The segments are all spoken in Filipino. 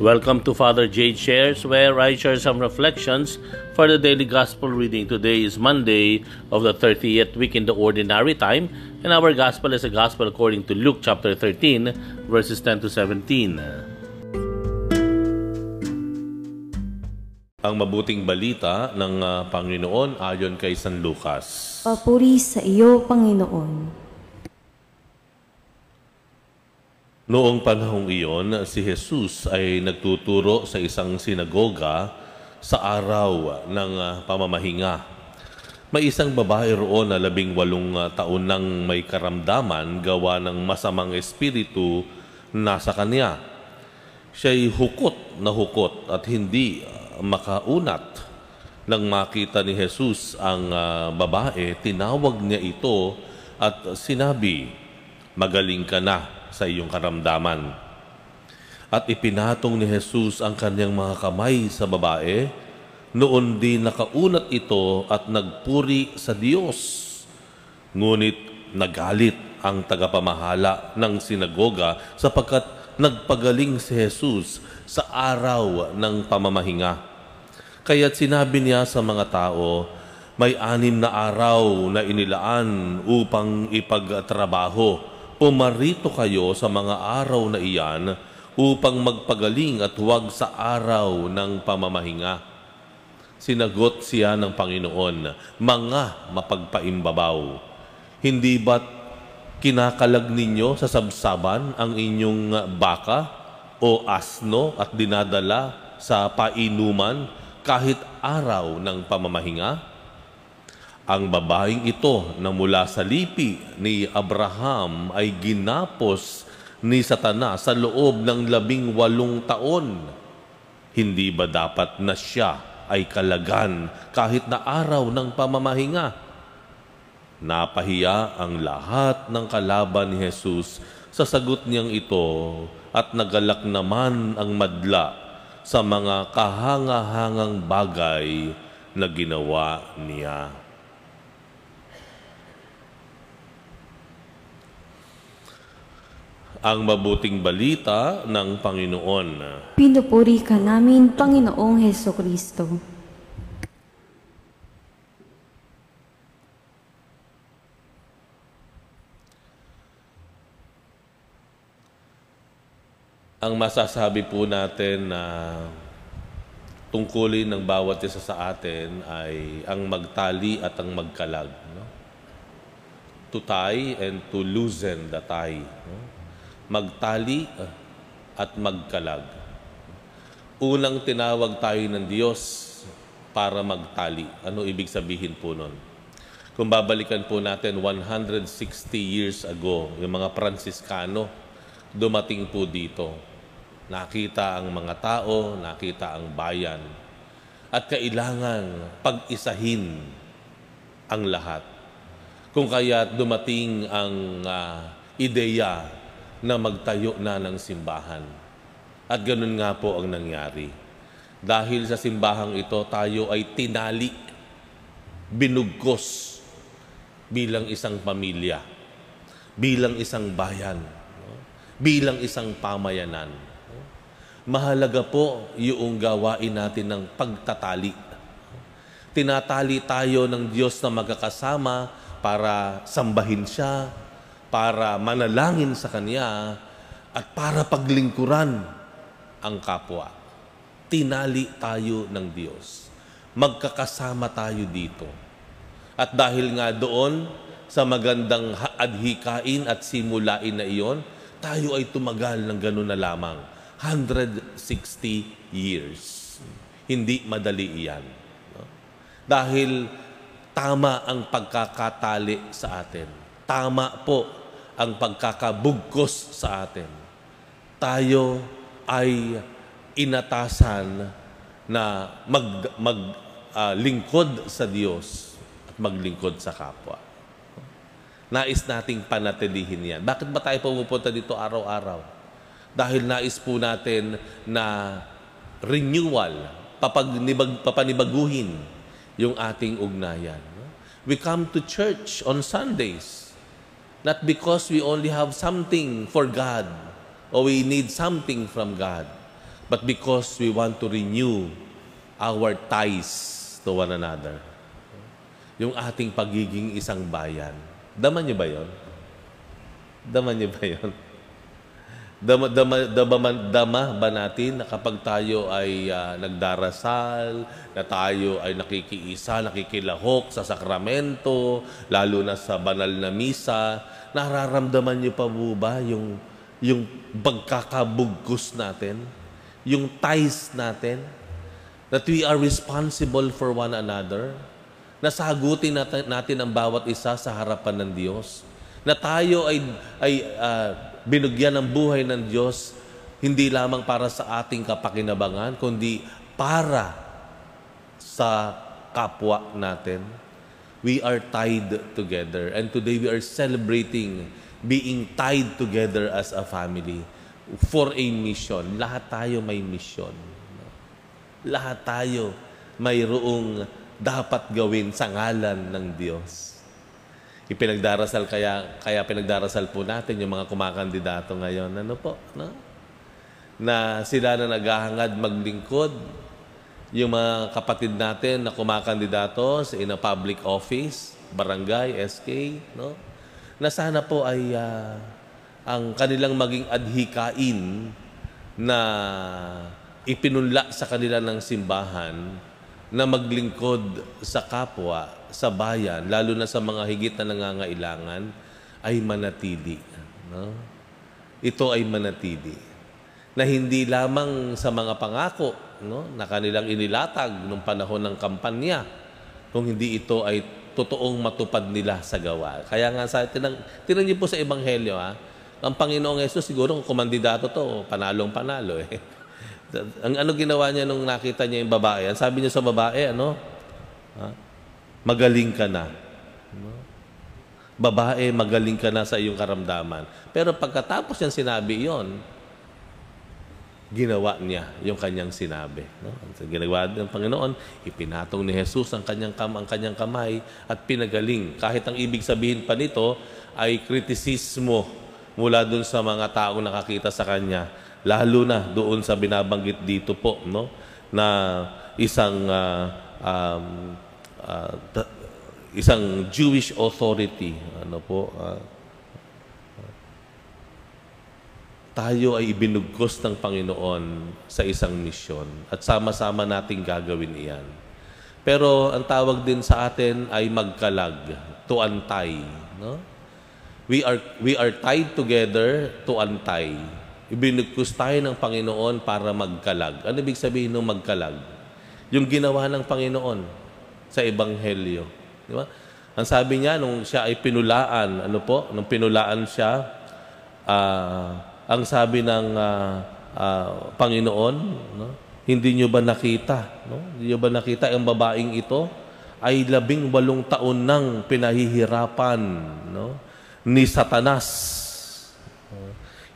Welcome to Father Jade Shares, where I share some reflections for the daily gospel reading. Today is Monday of the 30th week in the ordinary time, and our gospel is a gospel according to Luke chapter 13, verses 10 to 17. Ang mabuting balita ng uh, Panginoon ayon kay San Lucas. Papuri sa iyo, Panginoon. Noong panahong iyon, si Jesus ay nagtuturo sa isang sinagoga sa araw ng uh, pamamahinga. May isang babae roon na labing walong uh, taon nang may karamdaman gawa ng masamang espiritu nasa kanya. Siya'y hukot na hukot at hindi uh, makaunat. Nang makita ni Jesus ang babae, tinawag niya ito at sinabi, Magaling ka na sa iyong karamdaman. At ipinatong ni Jesus ang kanyang mga kamay sa babae, noon din nakaunat ito at nagpuri sa Diyos. Ngunit nagalit ang tagapamahala ng sinagoga sapagkat nagpagaling si Jesus sa araw ng pamamahinga. Kaya't sinabi niya sa mga tao, may anim na araw na inilaan upang ipagtrabaho pumarito kayo sa mga araw na iyan upang magpagaling at huwag sa araw ng pamamahinga. Sinagot siya ng Panginoon, mga mapagpaimbabaw, hindi ba't kinakalag ninyo sa sabsaban ang inyong baka o asno at dinadala sa painuman kahit araw ng pamamahinga? Ang babaeng ito na mula sa lipi ni Abraham ay ginapos ni Satana sa loob ng labing walong taon. Hindi ba dapat na siya ay kalagan kahit na araw ng pamamahinga? Napahiya ang lahat ng kalaban ni Jesus sa sagot niyang ito at nagalak naman ang madla sa mga kahangahangang bagay na ginawa niya. Ang mabuting balita ng Panginoon. Pinupuri ka namin, Panginoong Heso Kristo. Ang masasabi po natin na tungkulin ng bawat isa sa atin ay ang magtali at ang magkalag. No? To tie and to loosen the tie. No? Magtali at magkalag. Unang tinawag tayo ng Diyos para magtali. Ano ibig sabihin po nun? Kung babalikan po natin 160 years ago, yung mga Franciscano dumating po dito. Nakita ang mga tao, nakita ang bayan. At kailangan pag-isahin ang lahat. Kung kaya dumating ang uh, ideya na magtayo na ng simbahan. At ganun nga po ang nangyari. Dahil sa simbahang ito, tayo ay tinali, binugkos bilang isang pamilya, bilang isang bayan, bilang isang pamayanan. Mahalaga po yung gawain natin ng pagtatali. Tinatali tayo ng Diyos na magkakasama para sambahin siya, para manalangin sa Kanya at para paglingkuran ang kapwa. Tinali tayo ng Diyos. Magkakasama tayo dito. At dahil nga doon, sa magandang adhikain at simulain na iyon, tayo ay tumagal ng gano'n na lamang. 160 years. Hindi madali iyan. No? Dahil tama ang pagkakatali sa atin. Tama po ang pagkakabugkos sa atin. Tayo ay inatasan na mag, mag uh, lingkod sa Diyos at maglingkod sa kapwa. Nais nating panatilihin yan. Bakit ba tayo pumupunta dito araw-araw? Dahil nais po natin na renewal, papagnibag, papanibaguhin yung ating ugnayan. We come to church on Sundays Not because we only have something for God or we need something from God, but because we want to renew our ties to one another. Yung ating pagiging isang bayan. Dama niyo ba yon? Dama niyo ba yon? Dama, dama, dama, dama ba natin na kapag tayo ay uh, nagdarasal, na tayo ay nakikiisa, nakikilahok sa sakramento, lalo na sa banal na misa, nararamdaman niyo pa po ba yung, yung pagkakabugkos natin? Yung ties natin? That we are responsible for one another? Nasagutin natin, natin ang bawat isa sa harapan ng Diyos? Na tayo ay, ay uh, binugyan ng buhay ng Diyos hindi lamang para sa ating kapakinabangan, kundi para sa kapwa natin. We are tied together. And today we are celebrating being tied together as a family for a mission. Lahat tayo may mission. Lahat tayo mayroong dapat gawin sa ngalan ng Diyos. Ipinagdarasal kaya kaya pinagdarasal po natin yung mga kumakandidato ngayon. Ano po, no? Na sila na naghahangad maglingkod yung mga kapatid natin na kumakandidato sa in a public office, barangay, SK, no? Na sana po ay uh, ang kanilang maging adhikain na ipinunla sa kanila ng simbahan na maglingkod sa kapwa, sa bayan, lalo na sa mga higit na nangangailangan, ay manatili. No? Ito ay manatili. Na hindi lamang sa mga pangako no, na kanilang inilatag nung panahon ng kampanya, kung hindi ito ay totoong matupad nila sa gawa. Kaya nga sa tinang, tinan niyo po sa Ebanghelyo, ha, ang Panginoong Yesus siguro kung kumandidato to, panalong panalo eh. Ang ano ginawa niya nung nakita niya yung babae? Ang sabi niya sa babae, ano? Ha? Magaling ka na. No? Babae, magaling ka na sa iyong karamdaman. Pero pagkatapos niyang sinabi yon, ginawa niya yung kanyang sinabi. No? Ginawa ng Panginoon, ipinatong ni Jesus ang kanyang, kam ang kanyang kamay at pinagaling. Kahit ang ibig sabihin pa nito ay kritisismo mula dun sa mga taong nakakita sa kanya lalo na doon sa binabanggit dito po no na isang uh, um, uh, isang Jewish authority ano po uh, tayo ay ibinugkos ng Panginoon sa isang misyon at sama-sama nating gagawin iyan. Pero ang tawag din sa atin ay magkalag, to antay, no? We are we are tied together to antay. Ibinugkos tayo ng Panginoon para magkalag. Ano ibig sabihin ng magkalag? Yung ginawa ng Panginoon sa Ebanghelyo. Di ba? Ang sabi niya, nung siya ay pinulaan, ano po, nung pinulaan siya, uh, ang sabi ng uh, uh, Panginoon, no? hindi nyo ba nakita? No? Hindi nyo ba nakita ang babaeng ito ay labing walong taon nang pinahihirapan no? ni Satanas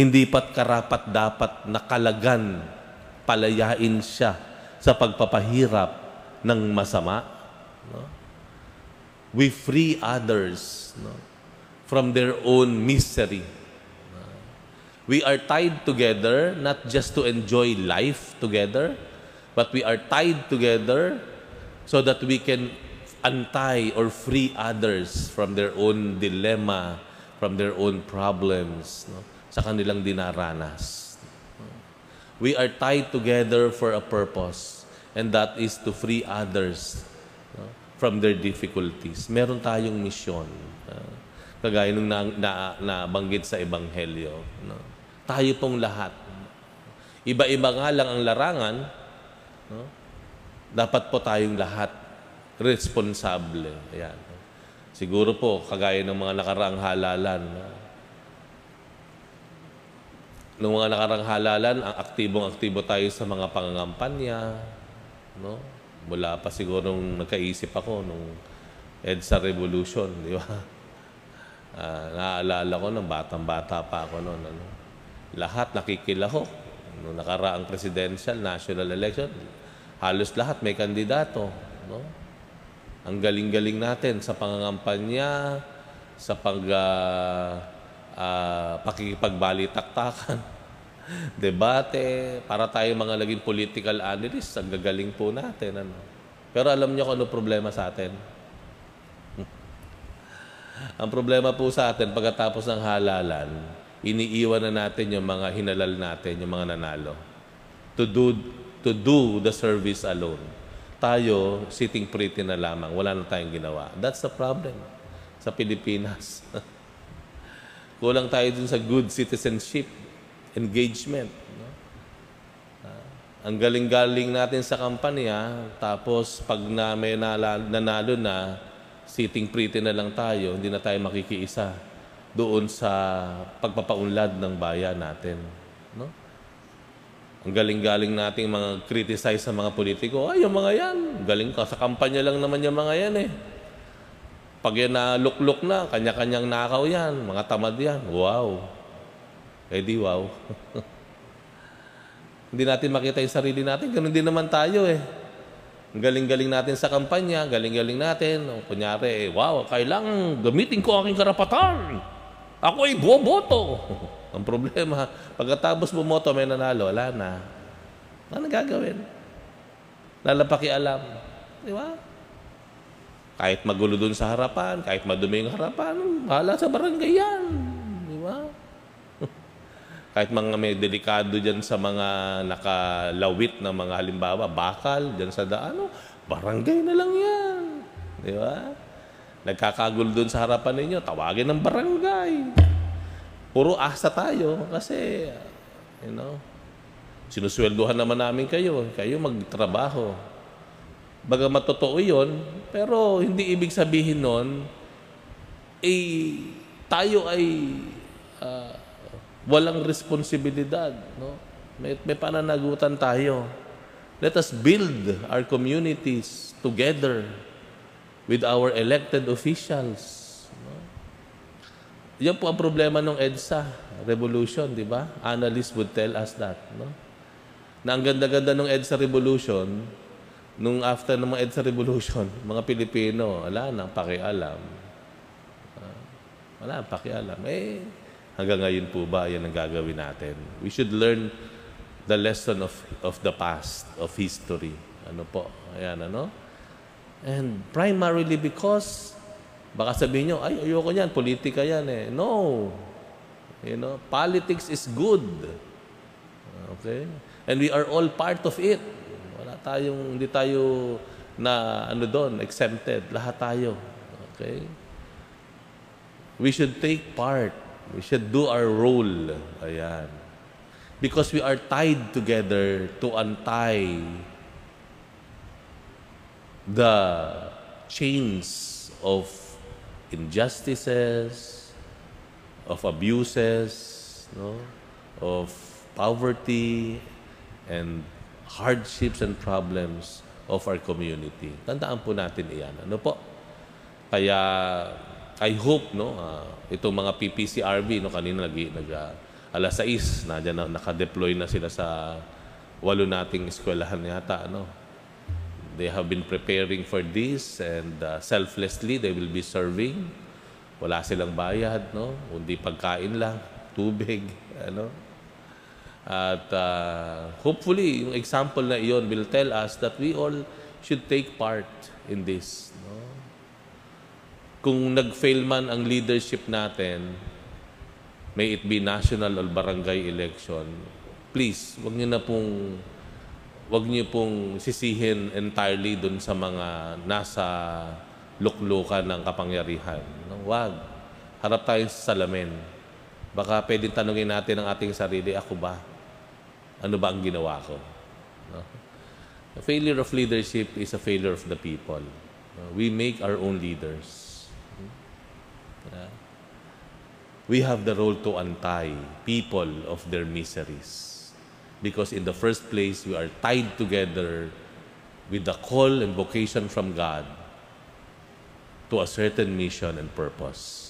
hindi pat karapat dapat nakalagan, palayain siya sa pagpapahirap ng masama. No? We free others no? from their own misery. We are tied together not just to enjoy life together, but we are tied together so that we can untie or free others from their own dilemma, from their own problems. No? Sa kanilang dinaranas. We are tied together for a purpose, and that is to free others from their difficulties. Meron tayong misyon. Kagaya nung na, na, nabanggit sa Ebanghelyo. No? Tayo pong lahat. Iba-iba nga lang ang larangan. No? Dapat po tayong lahat responsable. Ayan. Siguro po, kagaya ng mga nakaraang halalan, Noong mga nakarang halalan, ang aktibong-aktibo tayo sa mga pangangampanya. No? Mula pa siguro nung nagkaisip ako nung EDSA Revolution, di ba? Uh, naaalala ko nung batang-bata pa ako noon. Ano? Lahat nakikilahok. Nung nakaraang presidential, national election, halos lahat may kandidato. No? Ang galing-galing natin sa pangangampanya, sa pag uh, uh, pakikipagbalitaktakan. debate, para tayo mga naging political analysts, ang gagaling po natin. Ano? Pero alam niyo kung ano problema sa atin? ang problema po sa atin, pagkatapos ng halalan, iniiwan na natin yung mga hinalal natin, yung mga nanalo. To do, to do the service alone. Tayo, sitting pretty na lamang. Wala na tayong ginawa. That's the problem sa Pilipinas. Kulang tayo dun sa good citizenship, engagement. No? Uh, ang galing-galing natin sa kampanya, tapos pag na may nanalo na, sitting pretty na lang tayo, hindi na tayo makikiisa doon sa pagpapaunlad ng bayan natin. No? Ang galing-galing nating mga criticize sa mga politiko, ay, yung mga yan, galing ka, sa kampanya lang naman yung mga yan eh. Pag yan na lukluk na, kanya-kanyang nakaw yan, mga tamad yan. Wow. Eh di wow. Hindi natin makita yung sarili natin. Ganun din naman tayo eh. Galing-galing natin sa kampanya, galing-galing natin. O, kunyari, eh, wow, kailangan gamitin ko aking karapatan. Ako ay boboto. Ang problema, pagkatapos bumoto, may nanalo, wala na. Ano gagawin? Lalapakialam. Di ba? Kahit magulo dun sa harapan, kahit madumi yung harapan, bahala sa barangay yan. Kahit mga may delikado dyan sa mga nakalawit na mga halimbawa, bakal dyan sa daan, barangay na lang yan. Di ba? Nagkakagulo dun sa harapan ninyo, tawagin ng barangay. Puro asa tayo kasi, you know, sinusweldohan naman namin kayo. Kayo magtrabaho. Baga matotoo yun, pero hindi ibig sabihin nun, eh, tayo ay uh, walang responsibilidad. No? May, may pananagutan tayo. Let us build our communities together with our elected officials. No? Yan po ang problema ng EDSA revolution, di ba? Analysts would tell us that. No? Na ang ganda-ganda ng EDSA revolution, nung after ng mga EDSA Revolution, mga Pilipino, wala nang pakialam. Uh, wala nang pakialam. Eh, hanggang ngayon po ba, yan ang gagawin natin. We should learn the lesson of, of the past, of history. Ano po? Ayan, ano? And primarily because, baka sabihin nyo, ay, ayoko yan, politika yan eh. No. You know, politics is good. Okay? And we are all part of it tayong, hindi tayo na ano doon, exempted. Lahat tayo. Okay? We should take part. We should do our role. Ayan. Because we are tied together to untie the chains of injustices, of abuses, no? of poverty, and hardships and problems of our community. Tandaan po natin iyan. Ano po? Kaya I hope no uh, itong mga PPCRB no kanina nag, nag uh, alas 6 na na naka-deploy na sila sa walo nating eskwelahan yata ano. They have been preparing for this and uh, selflessly they will be serving. Wala silang bayad no, kundi pagkain lang, tubig, ano. At uh, hopefully, yung example na iyon will tell us that we all should take part in this. No? Kung nag-fail man ang leadership natin, may it be national or barangay election, please, wag niyo na pong wag niyo pong sisihin entirely dun sa mga nasa luklukan ng kapangyarihan. Wag. Harap tayo sa salamin. Baka pwedeng tanungin natin ang ating sarili, ako ba? Ano ba ang ginawa ko? No? A failure of leadership is a failure of the people. We make our own leaders. Yeah. We have the role to untie people of their miseries. Because in the first place, we are tied together with the call and vocation from God to a certain mission and purpose.